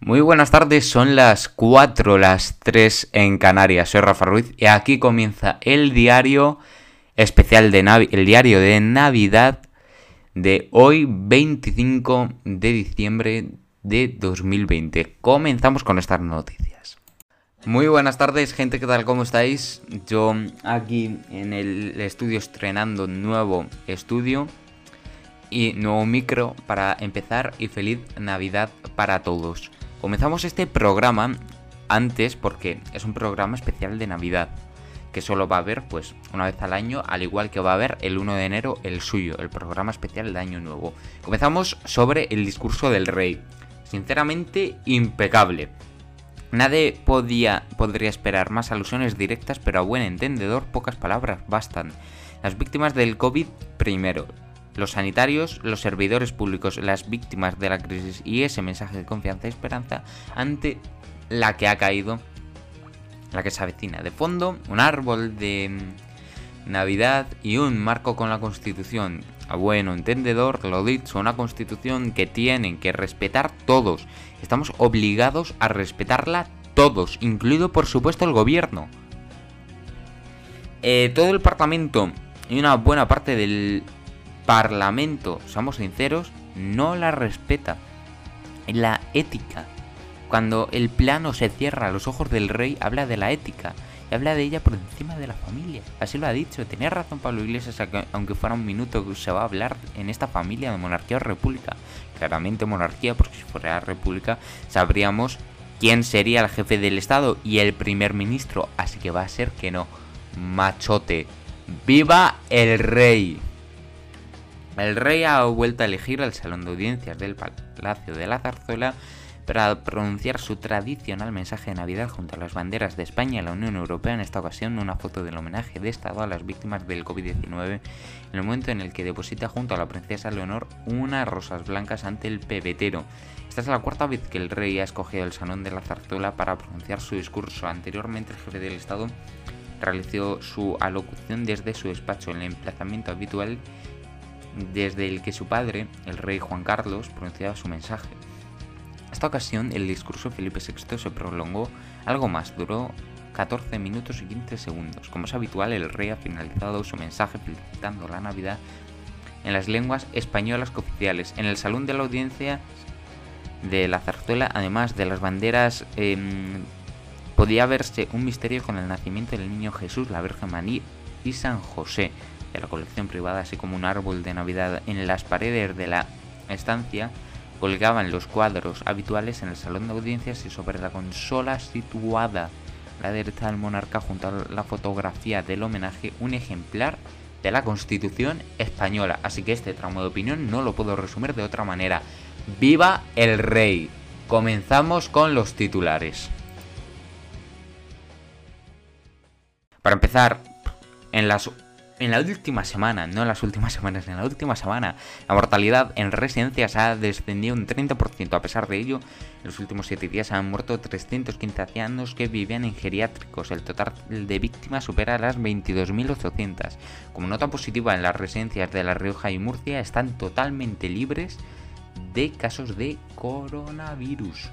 Muy buenas tardes, son las 4, las 3 en Canarias. Soy Rafa Ruiz y aquí comienza el diario especial de Navi el diario de Navidad de hoy 25 de diciembre de 2020. Comenzamos con estas noticias. Muy buenas tardes, gente, ¿qué tal? ¿Cómo estáis? Yo aquí en el estudio estrenando nuevo estudio y nuevo micro para empezar y feliz Navidad para todos. Comenzamos este programa antes porque es un programa especial de Navidad que solo va a haber pues una vez al año, al igual que va a haber el 1 de enero el suyo, el programa especial de Año Nuevo. Comenzamos sobre el discurso del rey. Sinceramente impecable. Nadie podía, podría esperar más alusiones directas, pero a buen entendedor pocas palabras bastan. Las víctimas del COVID primero, los sanitarios, los servidores públicos, las víctimas de la crisis y ese mensaje de confianza y esperanza ante la que ha caído, la que se avecina. De fondo, un árbol de Navidad y un marco con la Constitución. A bueno entendedor, lo dicho, una Constitución que tienen que respetar todos. Estamos obligados a respetarla todos, incluido por supuesto el gobierno. Eh, todo el Parlamento y una buena parte del Parlamento, somos sinceros, no la respeta. La ética. Cuando el plano se cierra a los ojos del rey, habla de la ética. Y habla de ella por encima de la familia. Así lo ha dicho. Tenía razón Pablo Iglesias, aunque fuera un minuto que se va a hablar en esta familia de monarquía o república. Claramente monarquía, porque si fuera república sabríamos quién sería el jefe del Estado y el primer ministro. Así que va a ser que no. Machote. ¡Viva el rey! El rey ha vuelto a elegir el salón de audiencias del Palacio de la Zarzuela para pronunciar su tradicional mensaje de Navidad junto a las banderas de España y la Unión Europea, en esta ocasión una foto del homenaje de Estado a las víctimas del COVID-19, en el momento en el que deposita junto a la princesa Leonor unas rosas blancas ante el pebetero. Esta es la cuarta vez que el rey ha escogido el salón de la zarzuela para pronunciar su discurso. Anteriormente el jefe del Estado realizó su alocución desde su despacho en el emplazamiento habitual desde el que su padre, el rey Juan Carlos, pronunciaba su mensaje. Esta ocasión el discurso de Felipe VI se prolongó algo más, duró 14 minutos y 15 segundos. Como es habitual, el rey ha finalizado su mensaje felicitando la Navidad en las lenguas españolas oficiales. En el salón de la audiencia de la zarzuela, además de las banderas, em, podía verse un misterio con el nacimiento del niño Jesús, la Virgen Maní y San José de la colección privada, así como un árbol de Navidad en las paredes de la estancia, colgaban los cuadros habituales en el salón de audiencias y sobre la consola situada a la derecha del monarca junto a la fotografía del homenaje un ejemplar de la Constitución española. Así que este tramo de opinión no lo puedo resumir de otra manera. ¡Viva el rey! Comenzamos con los titulares. Para empezar, en las en la última semana, no en las últimas semanas, en la última semana, la mortalidad en residencias ha descendido un 30%. A pesar de ello, en los últimos 7 días han muerto 315 ancianos que vivían en geriátricos. El total de víctimas supera las 22.800. Como nota positiva, en las residencias de La Rioja y Murcia están totalmente libres de casos de coronavirus.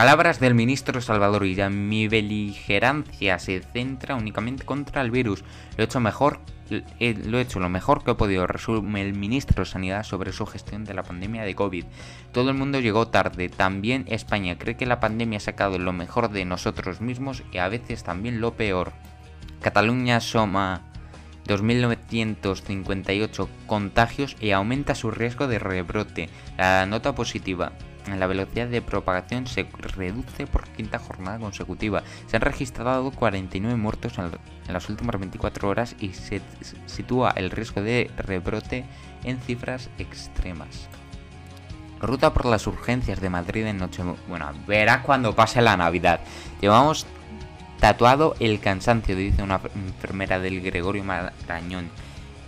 Palabras del ministro Salvador Illa. Mi beligerancia se centra únicamente contra el virus. Lo he hecho mejor, eh, lo he hecho lo mejor que he podido, resume el ministro de Sanidad sobre su gestión de la pandemia de COVID. Todo el mundo llegó tarde. También España cree que la pandemia ha sacado lo mejor de nosotros mismos y a veces también lo peor. Cataluña soma 2.958 contagios y aumenta su riesgo de rebrote. La nota positiva la velocidad de propagación se reduce por quinta jornada consecutiva. Se han registrado 49 muertos en, las últimas 24 horas y se sitúa el riesgo de rebrote en cifras extremas. Ruta por las urgencias de Madrid en noche. Bueno, verás cuando pase la Navidad. Llevamos tatuado el cansancio, dice una enfermera del Gregorio Marañón.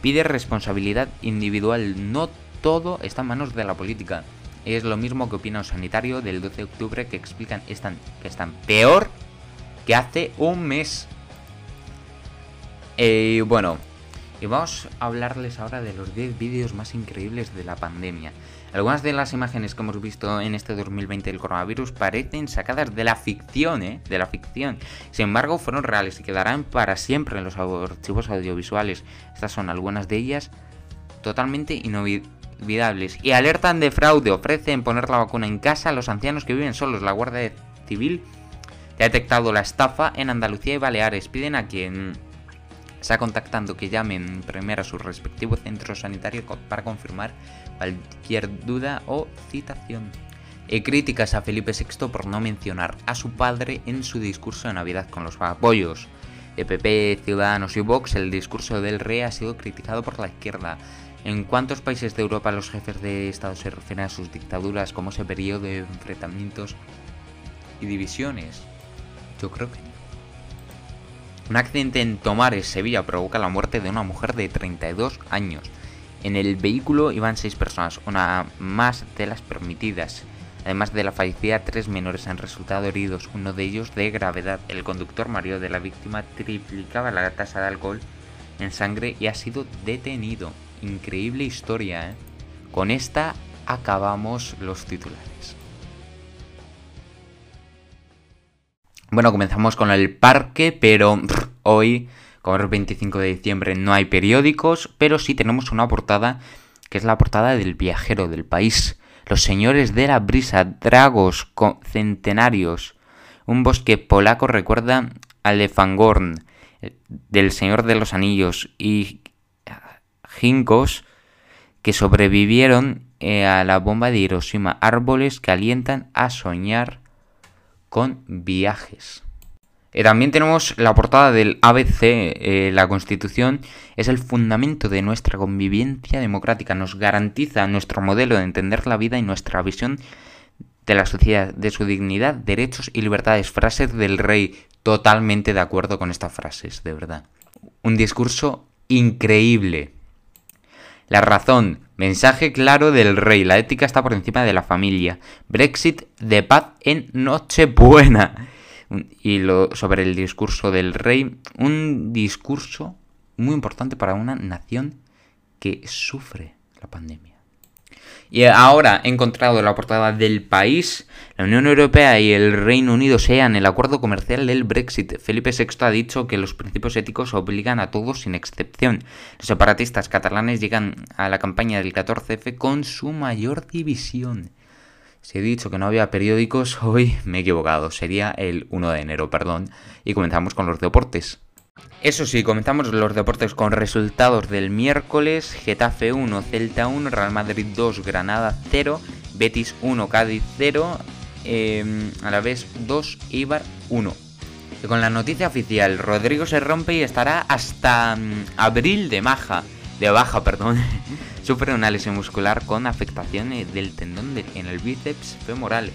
Pide responsabilidad individual. No todo está en manos de la política. Es lo mismo que opina un sanitario del 12 de octubre que explican están, que están peor que hace un mes. Eh, bueno, Y vamos a hablarles ahora de los 10 vídeos más increíbles de la pandemia. Algunas de las imágenes que hemos visto en este 2020 del coronavirus parecen sacadas de la ficción, ¿eh? De la ficción. Sin embargo, fueron reales y quedarán para siempre en los archivos audiovisuales. Estas son algunas de ellas totalmente Y alertan de fraude. Ofrecen poner la vacuna en casa a los ancianos que viven solos. La Guardia Civil ha detectado la estafa en Andalucía y Baleares. Piden a quien está contactando que llamen primero a su respectivo centro sanitario para confirmar cualquier duda o citación. Y críticas a Felipe VI por no mencionar a su padre en su discurso de Navidad con los apoyos. De Ciudadanos y Vox, el discurso del rey ha sido criticado por la izquierda. ¿En cuántos países de Europa los jefes de Estado se refieren a sus dictaduras como ese periodo de enfrentamientos y divisiones? Yo creo que Un accidente en Tomares, Sevilla, provoca la muerte de una mujer de 32 años. En el vehículo iban seis personas, una más de las permitidas. Además de la fallecida, tres menores han resultado heridos, uno de ellos de gravedad. El conductor marido de la víctima triplicaba la tasa de alcohol en sangre y ha sido detenido. Increíble historia, ¿eh? Con esta acabamos los titulares. Bueno, comenzamos con el parque, pero hoy, como es el 25 de diciembre, no hay periódicos, pero sí tenemos una portada que es la portada del viajero del país. Los señores de la brisa, dragos centenarios. Un bosque polaco recuerda al de Fangorn, del Señor de los Anillos, y ginkgos que sobrevivieron eh, a la bomba de Hiroshima. Árboles que alientan a soñar con viajes. Eh, también tenemos la portada del ABC. Eh, la Constitución es el fundamento de nuestra convivencia democrática. Nos garantiza nuestro modelo de entender la vida y nuestra visión de la sociedad, de su dignidad, derechos y libertades. Frases del rey. Totalmente de acuerdo con estas frases, de verdad. Un discurso increíble. La razón. Mensaje claro del rey. La ética está por encima de la familia. Brexit de paz en Nochebuena. Y lo, sobre el discurso del rey. Un discurso muy importante para una nación que sufre la pandemia. Y ahora he encontrado la portada del país. La Unión Europea y el Reino Unido sean el acuerdo comercial del Brexit. Felipe VI ha dicho que los principios éticos obligan a todos sin excepción. Los separatistas catalanes llegan a la campaña del 14F con su mayor división. Si he dicho que no había periódicos, hoy me he equivocado. Sería el 1 de enero, perdón. Y comenzamos con los deportes. Eso sí, comenzamos los deportes con resultados del miércoles. Getafe 1, Celta 1, Real Madrid 2, Granada 0, Betis 1, Cádiz 0, em, a la vez 2, Ibar 1. Y con la noticia oficial, Rodrigo se rompe y estará hasta mm, abril de baja. De baja, perdón. Sufre una lesión muscular con afectación del tendón en el bíceps femoral.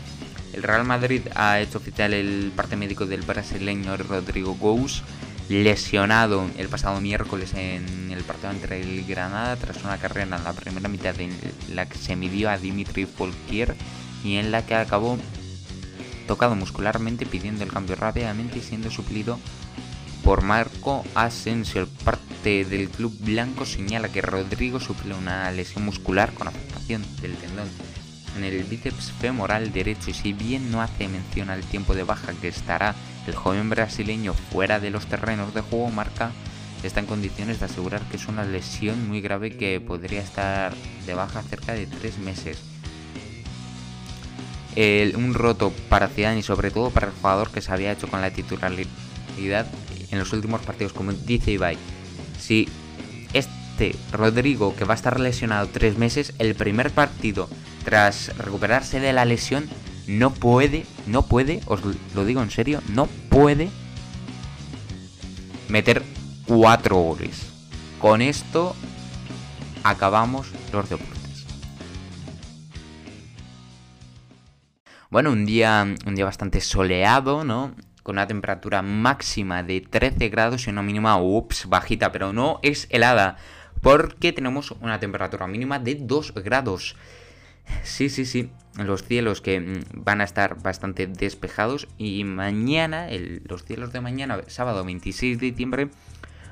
El Real Madrid ha hecho oficial el parte médico del brasileño Rodrigo Gous lesionado el pasado miércoles en el partido entre el Granada tras una carrera en la primera mitad en la que se midió a Dimitri Folkier y en la que acabó tocado muscularmente pidiendo el cambio rápidamente y siendo suplido por Marco Asensio. El parte del club blanco señala que Rodrigo sufre una lesión muscular con afectación del tendón en el bíceps femoral derecho y si bien no hace mención al tiempo de baja que estará el joven brasileño fuera de los terrenos de juego, marca está en condiciones de asegurar que es una lesión muy grave que podría estar de baja cerca de tres meses. un roto para Zidane y sobre todo para el jugador que se había hecho con la titularidad en los últimos partidos, como dice Ibai. Si este Rodrigo, que va a estar lesionado tres meses, el primer partido tras recuperarse de la lesión, no puede, no puede, os lo digo en serio, no puede meter cuatro goles. Con esto acabamos los deportes. Bueno, un día, un día bastante soleado, ¿no? Con una temperatura máxima de 13 grados y una mínima, ups, bajita, pero no es helada, porque tenemos una temperatura mínima de 2 grados. Sí, sí, sí. Los cielos que mm, van a estar bastante despejados y mañana, los cielos de mañana, sábado 26 de diciembre,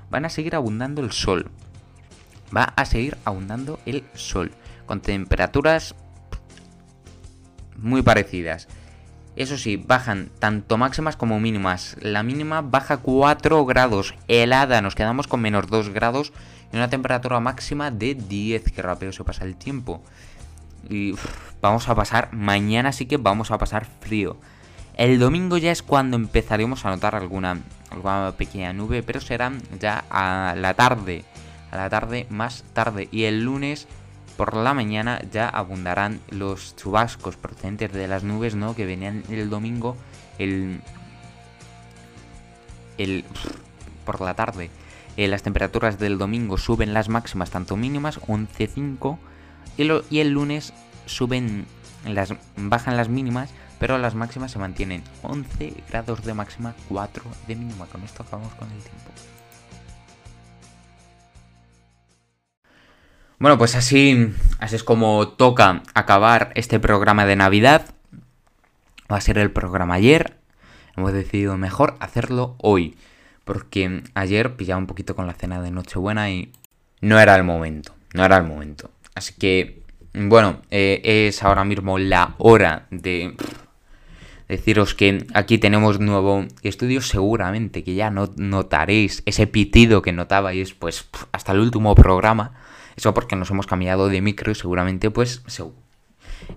van a seguir abundando el sol. va a seguir abundando el sol, con temperaturas muy parecidas. Eso sí, bajan tanto máximas como mínimas. La mínima baja 4 grados, helada, nos quedamos con menos 2 grados y una temperatura máxima de 10, que rápido se pasa el tiempo. Y vamos a pasar, mañana sí que vamos a pasar frío. El domingo ya es cuando empezaremos a notar alguna, pequeña nube, pero será ya a la tarde, a la tarde más tarde. Y el lunes por la mañana ya abundarán los chubascos procedentes de las nubes, ¿no? Que venían el domingo, el, el por la tarde. Eh, las temperaturas del domingo suben las máximas, tanto mínimas, 11.5, y, el lunes suben las bajan las mínimas pero las máximas se mantienen 11 grados de máxima, 4 de mínima. Con esto acabamos con el tiempo. Bueno, pues así, así es como toca acabar este programa de Navidad. Va a ser el programa ayer. Hemos decidido mejor hacerlo hoy. Porque ayer pillaba un poquito con la cena de Nochebuena y no era el momento. No era el momento. Así que, bueno, eh, es ahora mismo la hora de deciros que aquí tenemos nuevo estudio, seguramente que ya no notaréis ese pitido que notabais pues hasta el último programa, eso porque nos hemos cambiado de micro y seguramente pues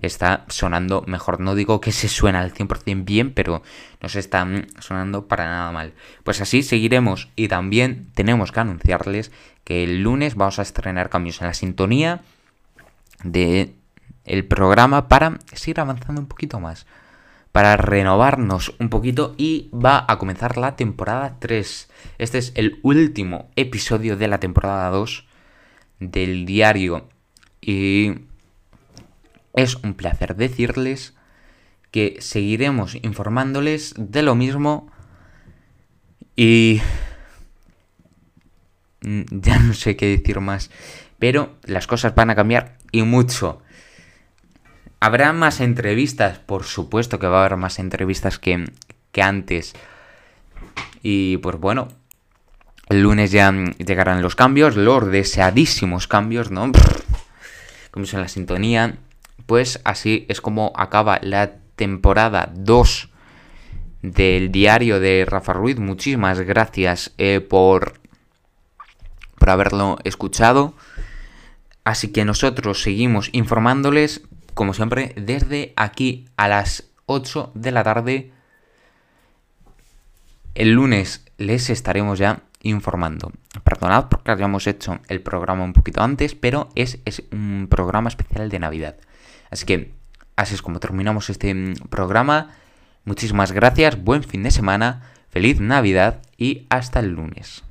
está sonando mejor. No digo que se suena al 100% bien, pero no se está sonando para nada mal. Pues así seguiremos y también tenemos que anunciarles que el lunes vamos a estrenar cambios en la sintonía de el programa para seguir avanzando un poquito más para renovarnos un poquito y va a comenzar la temporada 3. Este es el último episodio de la temporada 2 del diario y es un placer decirles que seguiremos informándoles de lo mismo y ya no sé qué decir más, pero las cosas van a cambiar y mucho. Habrá más entrevistas, por supuesto que va a haber más entrevistas que, antes. Y pues bueno, el lunes ya llegarán los cambios, los deseadísimos cambios, ¿no? Como es en la sintonía. Pues así es como acaba la temporada 2 del diario de Rafa Ruiz. Muchísimas gracias eh, por, por haberlo escuchado. Así que nosotros seguimos informándoles como siempre, desde aquí a las 8 de la tarde. El lunes les estaremos ya informando. Perdonad porque habíamos hecho el programa un poquito antes, pero es, es un programa especial de Navidad. Así que así es como terminamos este mm, programa. Muchísimas gracias, buen fin de semana, feliz Navidad y hasta el lunes.